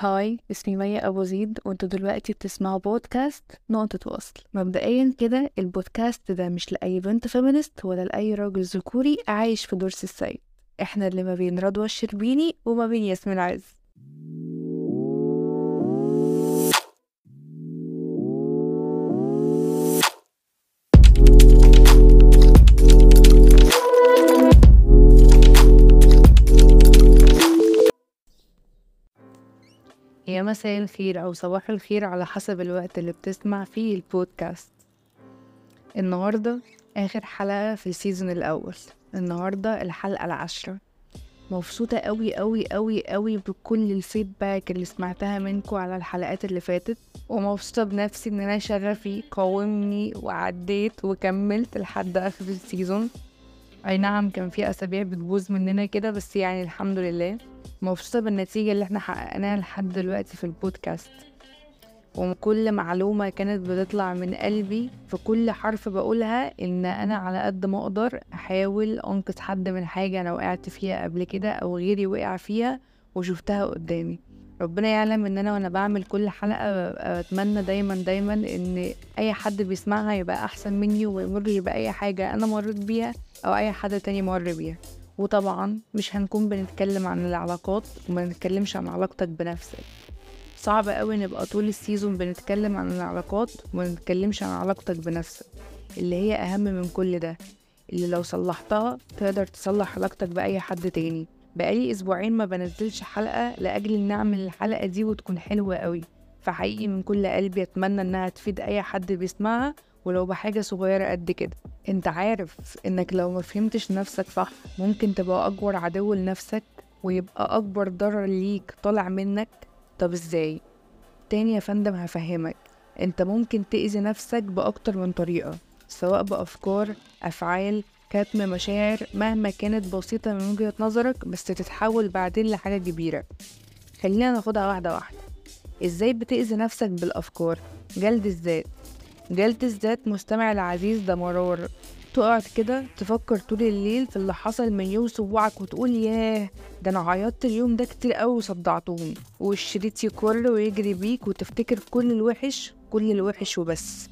hi اسمي مية أبو زيد وانتوا دلوقتي بتسمعوا بودكاست نقطة وصل. مبدئيا كده البودكاست ده مش لأي بنت feminist ولا لأي راجل ذكوري عايش في دور سي السيد. إحنا اللي ما بين رضوى الشربيني وما بين ياسمين عز. مساء الخير أو صباح الخير على حسب الوقت اللي بتسمع فيه البودكاست. النهاردة آخر حلقة في ال season الأول. النهاردة الحلقة العاشرة. مبسوطة قوي قوي قوي قوي بكل ال feedback اللي سمعتها منكم على الحلقات اللي فاتت. ومبسوطة بنفسي إن أنا شغفي قاومني وعديت وكملت لحد آخر ال season. أي نعم كان في أسابيع بتبوظ مننا كده بس يعني الحمد لله. مبسوطة بالنتيجة اللي إحنا حققناها لحد دلوقتي في البودكاست. وكل معلومة كانت بتطلع من قلبي في كل حرف بقولها إن أنا على قد ما أقدر أحاول أنقذ حد من حاجة أنا وقعت فيها قبل كده أو غيري وقع فيها وشفتها قدامي. ربنا يعلم إن أنا وأنا بعمل كل حلقة بتمنى دايما دايما إن أي حد بيسمعها يبقى أحسن مني ويمر بأي حاجة أنا مريت بيها أو أي حد تاني مر بيها. وطبعا مش هنكون بنتكلم عن العلاقات وما نتكلمش عن علاقتك بنفسك. صعب قوي نبقى طول السيزون بنتكلم عن العلاقات وما نتكلمش عن علاقتك بنفسك اللي هي أهم من كل ده. اللي لو صلحتها تقدر تصلح علاقتك بأي حد تاني. بقالي أسبوعين ما بنزلش حلقة لأجل ان أعمل الحلقة دي وتكون حلوة قوي. فحقيقي من كل قلبي أتمنى إنها تفيد أي حد بيسمعها ولو بحاجة صغيرة قد كده. انت عارف انك لو ما فهمتش نفسك صح ممكن تبقى أكبر عدو لنفسك ويبقى أكبر ضرر ليك طالع منك. طب إزاي؟ تاني يا فندم هفهمك. انت ممكن تأذي نفسك بأكتر من طريقة سواء بأفكار أفعال كتم مشاعر مهما كانت بسيطة من وجهة نظرك بس تتحول بعدين لحاجة كبيرة. خلينا ناخدها واحدة واحدة. إزاي بتأذي نفسك بالأفكار؟ جلد الذات. جلد الذات مستمع العزيز ده مرار. تقعد كده تفكر طول الليل في اللي حصل من يوم صباعك وتقول ياه ده أنا عيطت اليوم ده كتير قوي وصدعتهم. والشريط يكر ويجري بيك وتفتكر كل الوحش كل الوحش وبس.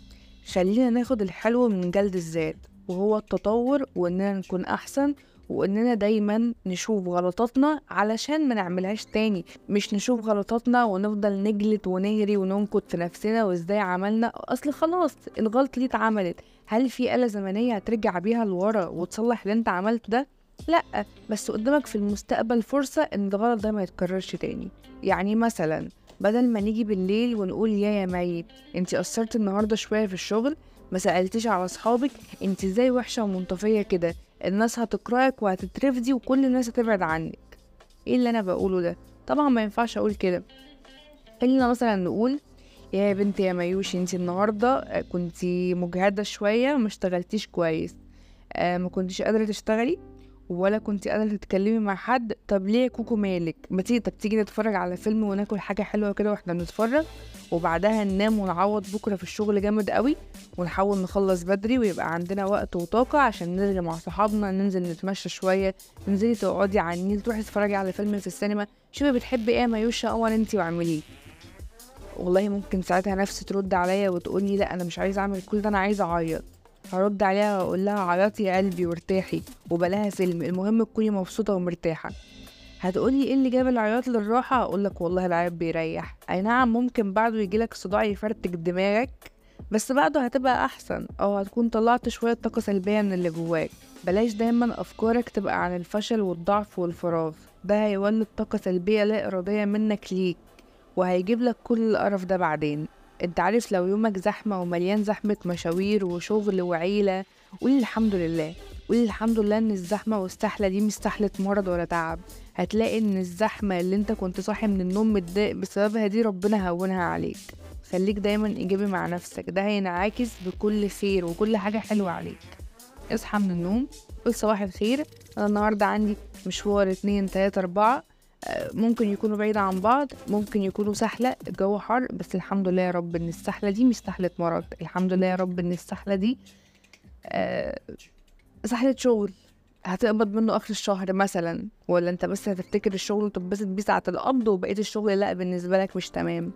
خلينا ناخد الحلو من جلد الذات وهو التطور وإننا نكون أحسن وإننا دايما نشوف غلطاتنا علشان ما نعملهاش تاني. مش نشوف غلطاتنا ونفضل نجلد ونهري وننكد في نفسنا وإزاي عملنا. أصل خلاص الغلط دي اتعملت؟ هل في آلة زمنية هترجع بيها لورا وتصلح اللي أنت عملته ده؟ لأ بس قدامك في المستقبل فرصة إن الغلط ده ما يتكررش تاني. يعني مثلا بدل ما نيجي بالليل ونقول يا يا مي انتي قصرت النهارده شوية في الشغل ما سالتيش على أصحابك أنت إزاي وحشة ومنطفية كده؟ الناس هتكرهك وهتترفدي وكل الناس هتبعد عنك. إيه اللي أنا بقوله ده؟ طبعا ما ينفعش أقول كده. خلينا مثلا نقول يا بنتي يا ميوشي انت النهارده كنتي مجهدة شوية ما اشتغلتيش كويس. آه ما كنتيش قادرة تشتغلي؟ ولا كنت قادرة تتكلمي مع حد طب ليه كوكو مالك؟ ما تيجي طب تيجي نتفرج على فيلم وناكل حاجة حلوة كده وإحنا بنتفرج وبعدها ننام ونعوض بكرة في الشغل جامد قوي ونحاول نخلص بدري ويبقى عندنا وقت وطاقة عشان نرجع مع صحابنا ننزل نتمشى شوية تنزلي تقعدي على النيل تروحي تتفرجي على فيلم في السينما. شوفي بتحبي إيه ما يوشا اول أنتي واعمليه. والله ممكن ساعتها نفسي ترد عليا وتقولي لأ أنا مش عايزة أعمل كل ده أنا عايزة أعيط. هرد عليها وأقول لها عيطي يا قلبي وارتاحي وبلاها فيلم المهم تكوني مبسوطة ومرتاحة. هتقولي إيه اللي جاب العياط للراحة؟ أقول لك والله العياط بيريح. أي نعم ممكن بعده يجيلك صداع يفرتك دماغك بس بعده هتبقى أحسن. أو هتكون طلعت شوية طاقة سلبية من اللي جواك. بلاش دايما أفكارك تبقى عن الفشل والضعف والفراغ. ده هيولد طاقة سلبية لا إرادية منك ليك وهيجيب لك كل القرف ده بعدين. انت عارف لو يومك زحمة ومليان زحمة مشاوير وشغل وعيلة قول الحمد لله. قول الحمد لله إن الزحمة والسحلة دي مش سحلة مرض ولا تعب. هتلاقي إن الزحمة اللي أنت كنت صاحي من النوم متضايق بسببها دي ربنا هونها عليك. خليك دايما إيجابي مع نفسك. ده هينعكس بكل خير وكل حاجة حلوة عليك. اصحى من النوم قول صباح الخير. أنا النهاردة عندي مشوار اتنين تلاتة أربعة. ممكن يكونوا بعيد عن بعض ممكن يكونوا سهلة الجو حر بس الحمد لله يا رب إن السحلة دي مش سحلة مرض. الحمد لله يا رب إن السحلة دي آه سحلة شغل. هتقبض منه اخر الشهر مثلا ولا أنت بس هتفتكر الشغل وتتبسط بيه ساعة القبض وبقية الشغل؟ لأ بالنسبة لك مش تمام.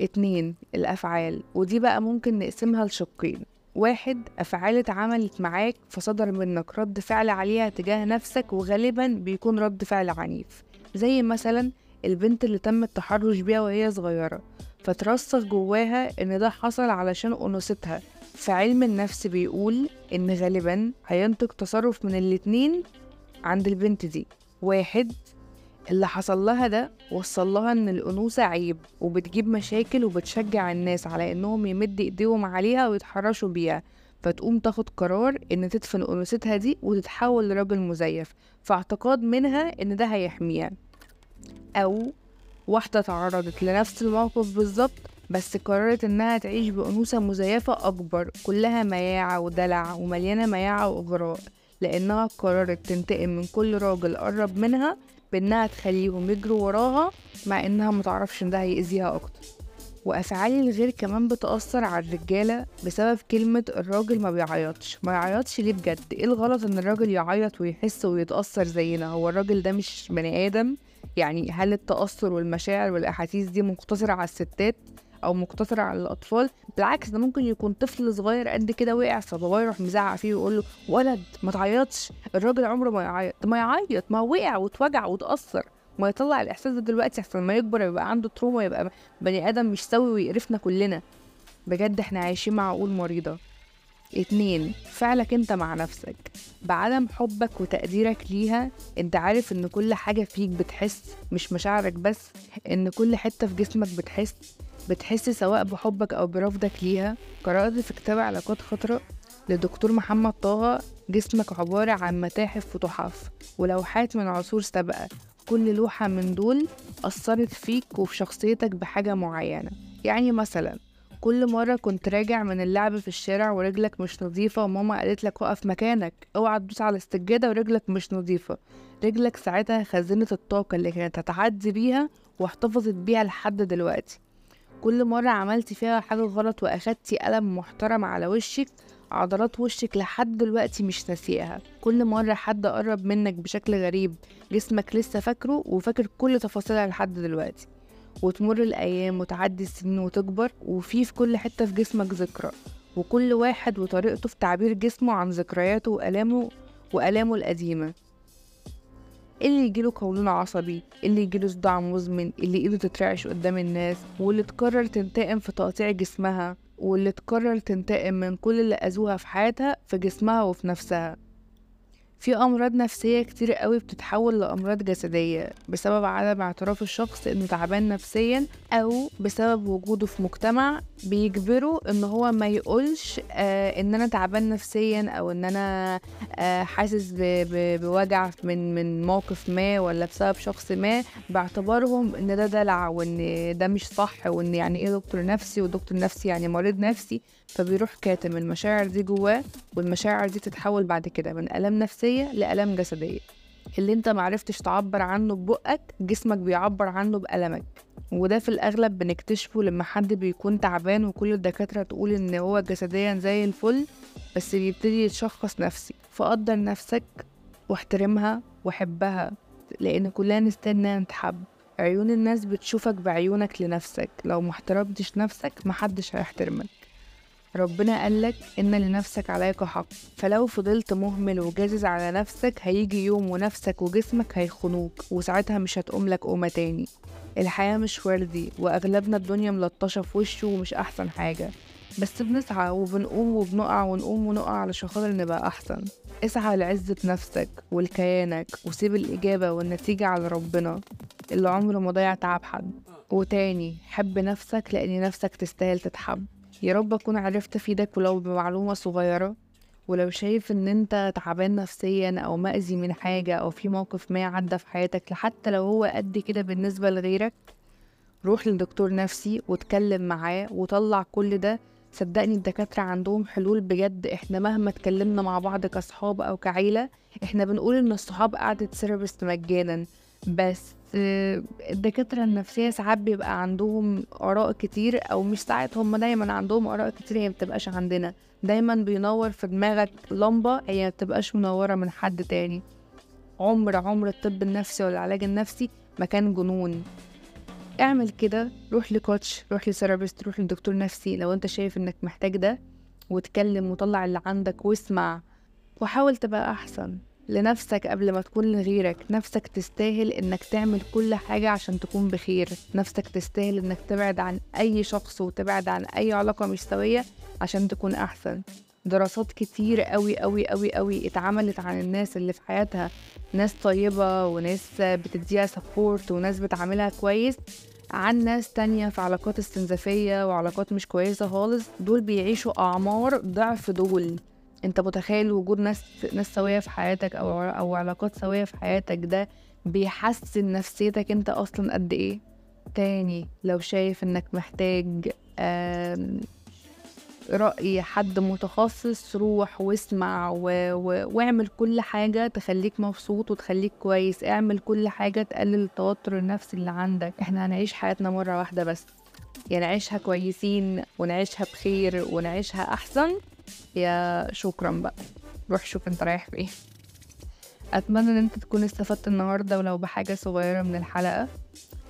اتنين الأفعال. ودي بقى ممكن نقسمها لشقين. واحد أفعال اتعملت معاك فصدر منك رد فعل عليها تجاه نفسك وغالبا بيكون رد فعل عنيف. زي مثلا البنت اللي تم التحرش بيها وهي صغيرة فترسخ جواها إن ده حصل علشان أنوثتها. فعلم النفس بيقول إن غالبا هينتج تصرف من الاتنين عند البنت دي. واحد اللي حصل لها ده وصل لها إن الأنوثة عيب وبتجيب مشاكل وبتشجع الناس على إنهم يمد إيديهم عليها ويتحرشوا بيها. فتقوم تاخد قرار إن تدفن أنوثتها دي وتتحول لراجل مزيف في اعتقاد منها إن ده هيحميها. أو واحدة تعرضت لنفس الموقف بالظبط بس قررت إنها تعيش بأنوثة مزيفة أكبر كلها مياعة ودلع ومليانة مياعة واغراء لأنها قررت تنتقم من كل راجل قرب منها بإنها تخليهم يجروا وراها مع إنها متعرفش إن ده هيأذيها أكتر. وأفعال الغير كمان بتأثر على الرجالة بسبب كلمة الراجل ما بيعيطش. ما يعيطش ليه بجد؟ إيه الغلط إن الراجل يعيط ويحس ويتأثر زينا؟ هو الراجل ده مش بني آدم؟ يعني هل التأثر والمشاعر والأحاسيس دي مقتصرة على الستات أو مقتصرة على الأطفال؟ بالعكس ده ممكن يكون طفل صغير قد كده وقع فباباه يروح مزعق فيه ويقول له ولد ما تعيطش الراجل عمره ما يعيط. ما يعيط ما وقع واتوجع واتأثر. ما يطلع الإحساس ده دلوقتي أحسن ما يكبر يبقى عنده تروما يبقى بني آدم مش سوي ويقرفنا كلنا. بجد إحنا عايشين مع عقول مريضة. اتنين فعلك أنت مع نفسك. بعدم حبك وتقديرك ليها أنت عارف إن كل حاجة فيك بتحس مش مشاعرك بس إن كل حتة في جسمك بتحس. بتحس سواء بحبك أو برفضك ليها. قرأت في كتاب علاقات خطرة لدكتور محمد طه جسمك عبارة عن متاحف وتحف. ولوحات من عصور سابقة. كل لوحة من دول أثرت فيك وفي شخصيتك بحاجة معينة. يعني مثلا كل مرة كنت راجع من اللعب في الشارع ورجلك مش نظيفة وماما قالت لك وقف مكانك اوعى تدوس على السجادة ورجلك مش نظيفة. رجلك ساعتها خزنت الطاقة اللي كانت هتعدي بيها واحتفظت بيها لحد دلوقتي. كل مرة عملتي فيها حاجة غلط وأخدتي قلم محترم على وشك عضلات وشك لحد دلوقتي مش ناسيها كل مرة حد قرب منك بشكل غريب جسمك لسه فاكره وفاكر كل تفاصيلها لحد دلوقتي. وتمر الأيام وتعدي السنين وتكبر وفي في كل حتة في جسمك ذكرى. وكل واحد وطريقته في تعبير جسمه عن ذكرياته وآلامه وآلامه القديمة. اللي يجيله قولون عصبي اللي يجيله صداع مزمن اللي ايده تترعش قدام الناس واللي تقرر تنتقم في تقطيع جسمها واللي تقرر تنتقم من كل اللي أذوها في حياتها في جسمها وفي نفسها. في أمراض نفسية كتير قوي بتتحول لأمراض جسدية بسبب عدم اعتراف الشخص إنه تعبان نفسيا أو بسبب وجوده في مجتمع بيجبره إن هو ما يقولش آه إن أنا تعبان نفسيا أو إن أنا آه حاسس بوجع من من موقف ما ولا بسبب شخص ما باعتبارهم إن ده دلع وإن ده مش صح وإن يعني إيه دكتور نفسي ودكتور نفسي يعني مريض نفسي فبيروح كاتم. المشاعر دي جواه والمشاعر دي تتحول بعد كده من آلام نفسية لآلام جسدية. اللي انت معرفتش تعبر عنه ببقك جسمك بيعبر عنه بألمك. وده في الأغلب بنكتشفه لما حد بيكون تعبان وكل الدكاترة تقول إن هو جسديا زي الفل بس بيبتدي يتشخص نفسي. فقدر نفسك واحترمها وحبها لأن كلنا نستنى نتحب عيون الناس بتشوفك بعيونك لنفسك. لو محترمتش نفسك محدش هيحترمك. ربنا قالك إن لنفسك عليك حق. فلو فضلت مهمل وجازز على نفسك هيجي يوم ونفسك وجسمك هيخنوك وساعتها مش هتقوم لك قومة تاني. الحياة مش وردي وأغلبنا الدنيا ملطشة في وشه ومش أحسن حاجة. بس بنسعى وبنقوم وبنقع ونقوم ونقع علشان خاطر نبقى أحسن. اسعى لعزة نفسك ولكيانك وسيب الإجابة والنتيجة على ربنا. اللي عمره ما ضيع تعب حد. وتاني حب نفسك لأن نفسك تستاهل تتحب. يا رب أكون عرفت أفيدك ولو بمعلومة صغيرة ولو شايف إن أنت تعبان نفسيا أو مأذي من حاجة أو في موقف ما عدى في حياتك حتى لو هو قد كده بالنسبة لغيرك روح لدكتور نفسي واتكلم معاه وطلع كل ده. صدقني الدكاترة عندهم حلول بجد. إحنا مهما اتكلمنا مع بعض كصحاب أو كعيلة إحنا بنقول إن الصحاب قعدة سيرفيس مجانا. بس الدكاترة النفسية ساعات بيبقى عندهم آراء كتير أو مش ساعات هم دايما عندهم آراء كتير هي مبتبقاش عندنا. دايما بينور في دماغك لمبة هي مبتبقاش منورة من حد تاني. عمر عمر الطب النفسي والعلاج النفسي ما كان جنون. اعمل كده روح لكوتش روح لثيرابيست روح لدكتور نفسي لو انت شايف انك محتاج ده وتكلم وطلع اللي عندك واسمع وحاول تبقى أحسن. لنفسك قبل ما تكون لغيرك. نفسك تستاهل إنك تعمل كل حاجة عشان تكون بخير. نفسك تستاهل إنك تبعد عن أي شخص وتبعد عن أي علاقة مش سوية عشان تكون أحسن. دراسات كتير قوي قوي قوي قوي اتعملت عن الناس اللي في حياتها. ناس طيبة وناس بتديها سبورت وناس بتعاملها كويس عن ناس تانية في علاقات استنزافية وعلاقات مش كويسة خالص. دول بيعيشوا أعمار ضعف دول. انت متخيل وجود ناس ناس سوية في حياتك أو أو علاقات سوية في حياتك ده بيحسن نفسيتك انت أصلا قد إيه؟ تاني لو شايف إنك محتاج رأي حد متخصص روح واسمع و... و... واعمل كل حاجة تخليك مبسوط وتخليك كويس. اعمل كل حاجة تقلل التوتر النفسي اللي عندك. إحنا هنعيش حياتنا مرة واحدة بس. يا نعيشها كويسين ونعيشها بخير ونعيشها أحسن. يا شكرا بقى. روح شوف انت رايح فيه أتمنى إن أنت تكون استفدت النهارده ولو بحاجة صغيرة من الحلقة.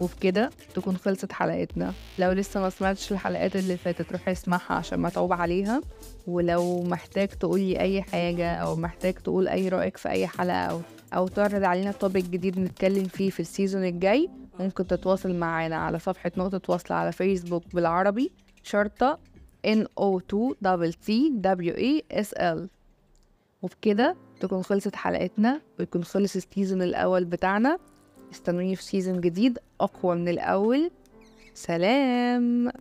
وبكده تكون خلصت حلقتنا. لو لسه ما سمعتش الحلقات اللي فاتت روح اسمعها عشان ما تعوب عليها. ولو محتاج تقولي أي حاجة أو محتاج تقول أي رأيك في أي حلقة أو أو تعرض علينا topic جديد نتكلم فيه في ال season الجاي ممكن تتواصل معانا على صفحة نقطة تواصل على فيسبوك بالعربي شرطة NO2 t تي دبليو اي اس وبكده تكون خلصت حلقتنا ويكون خلص السيزون الأول بتاعنا. استنوني في سيزون جديد أقوى من الأول. سلام!